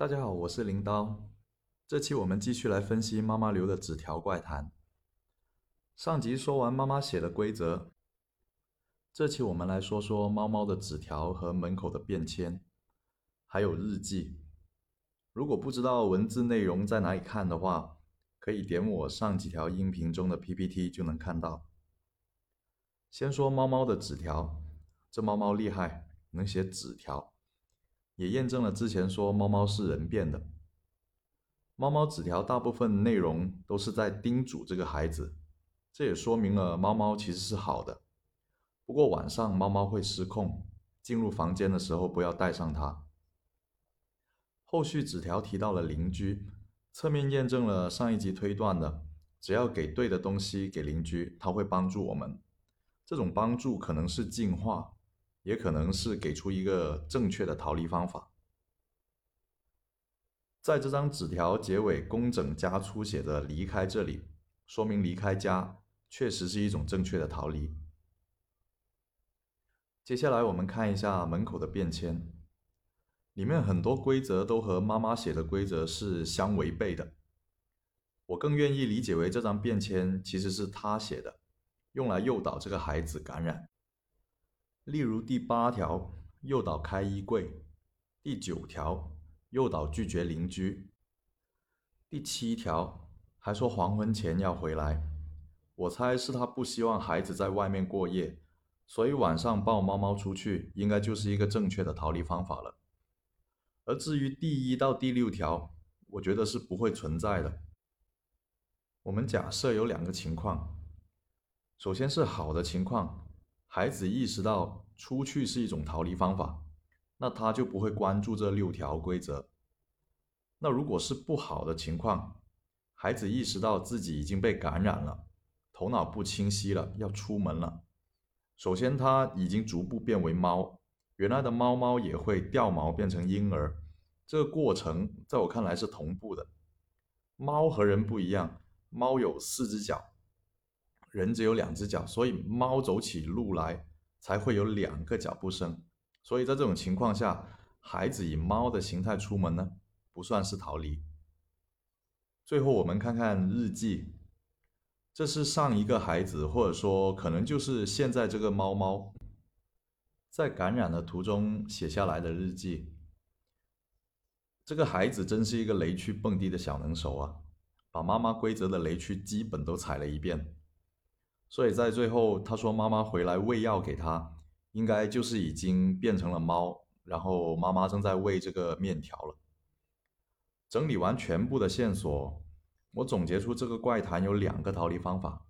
大家好，我是镰刀。这期我们继续来分析妈妈留的纸条怪谈。上集说完妈妈写的规则，这期我们来说说猫猫的纸条和门口的便签，还有日记。如果不知道文字内容在哪里看的话，可以点我上几条音频中的 PPT 就能看到。先说猫猫的纸条，这猫猫厉害，能写纸条。也验证了之前说猫猫是人变的。猫猫纸条大部分内容都是在叮嘱这个孩子，这也说明了猫猫其实是好的。不过晚上猫猫会失控，进入房间的时候不要带上它。后续纸条提到了邻居，侧面验证了上一集推断的，只要给对的东西给邻居，他会帮助我们。这种帮助可能是进化。也可能是给出一个正确的逃离方法。在这张纸条结尾工整加粗写的“离开这里”，说明离开家确实是一种正确的逃离。接下来我们看一下门口的便签，里面很多规则都和妈妈写的规则是相违背的。我更愿意理解为这张便签其实是他写的，用来诱导这个孩子感染。例如第八条诱导开衣柜，第九条诱导拒绝邻居，第七条还说黄昏前要回来。我猜是他不希望孩子在外面过夜，所以晚上抱猫猫出去应该就是一个正确的逃离方法了。而至于第一到第六条，我觉得是不会存在的。我们假设有两个情况，首先是好的情况。孩子意识到出去是一种逃离方法，那他就不会关注这六条规则。那如果是不好的情况，孩子意识到自己已经被感染了，头脑不清晰了，要出门了。首先，他已经逐步变为猫，原来的猫猫也会掉毛变成婴儿，这个过程在我看来是同步的。猫和人不一样，猫有四只脚。人只有两只脚，所以猫走起路来才会有两个脚步声。所以在这种情况下，孩子以猫的形态出门呢，不算是逃离。最后我们看看日记，这是上一个孩子，或者说可能就是现在这个猫猫，在感染的途中写下来的日记。这个孩子真是一个雷区蹦迪的小能手啊，把妈妈规则的雷区基本都踩了一遍。所以在最后，他说妈妈回来喂药给他，应该就是已经变成了猫，然后妈妈正在喂这个面条了。整理完全部的线索，我总结出这个怪谈有两个逃离方法。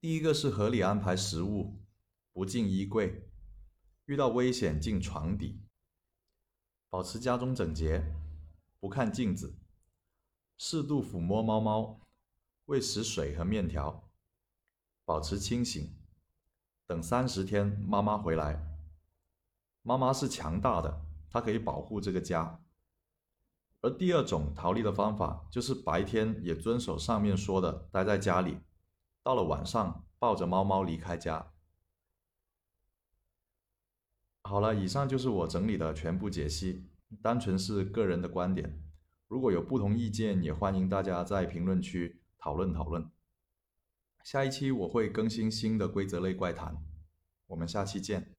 第一个是合理安排食物，不进衣柜，遇到危险进床底，保持家中整洁，不看镜子，适度抚摸猫猫，喂食水和面条。保持清醒，等三十天妈妈回来。妈妈是强大的，她可以保护这个家。而第二种逃离的方法，就是白天也遵守上面说的，待在家里，到了晚上抱着猫猫离开家。好了，以上就是我整理的全部解析，单纯是个人的观点。如果有不同意见，也欢迎大家在评论区讨论讨论。下一期我会更新新的规则类怪谈，我们下期见。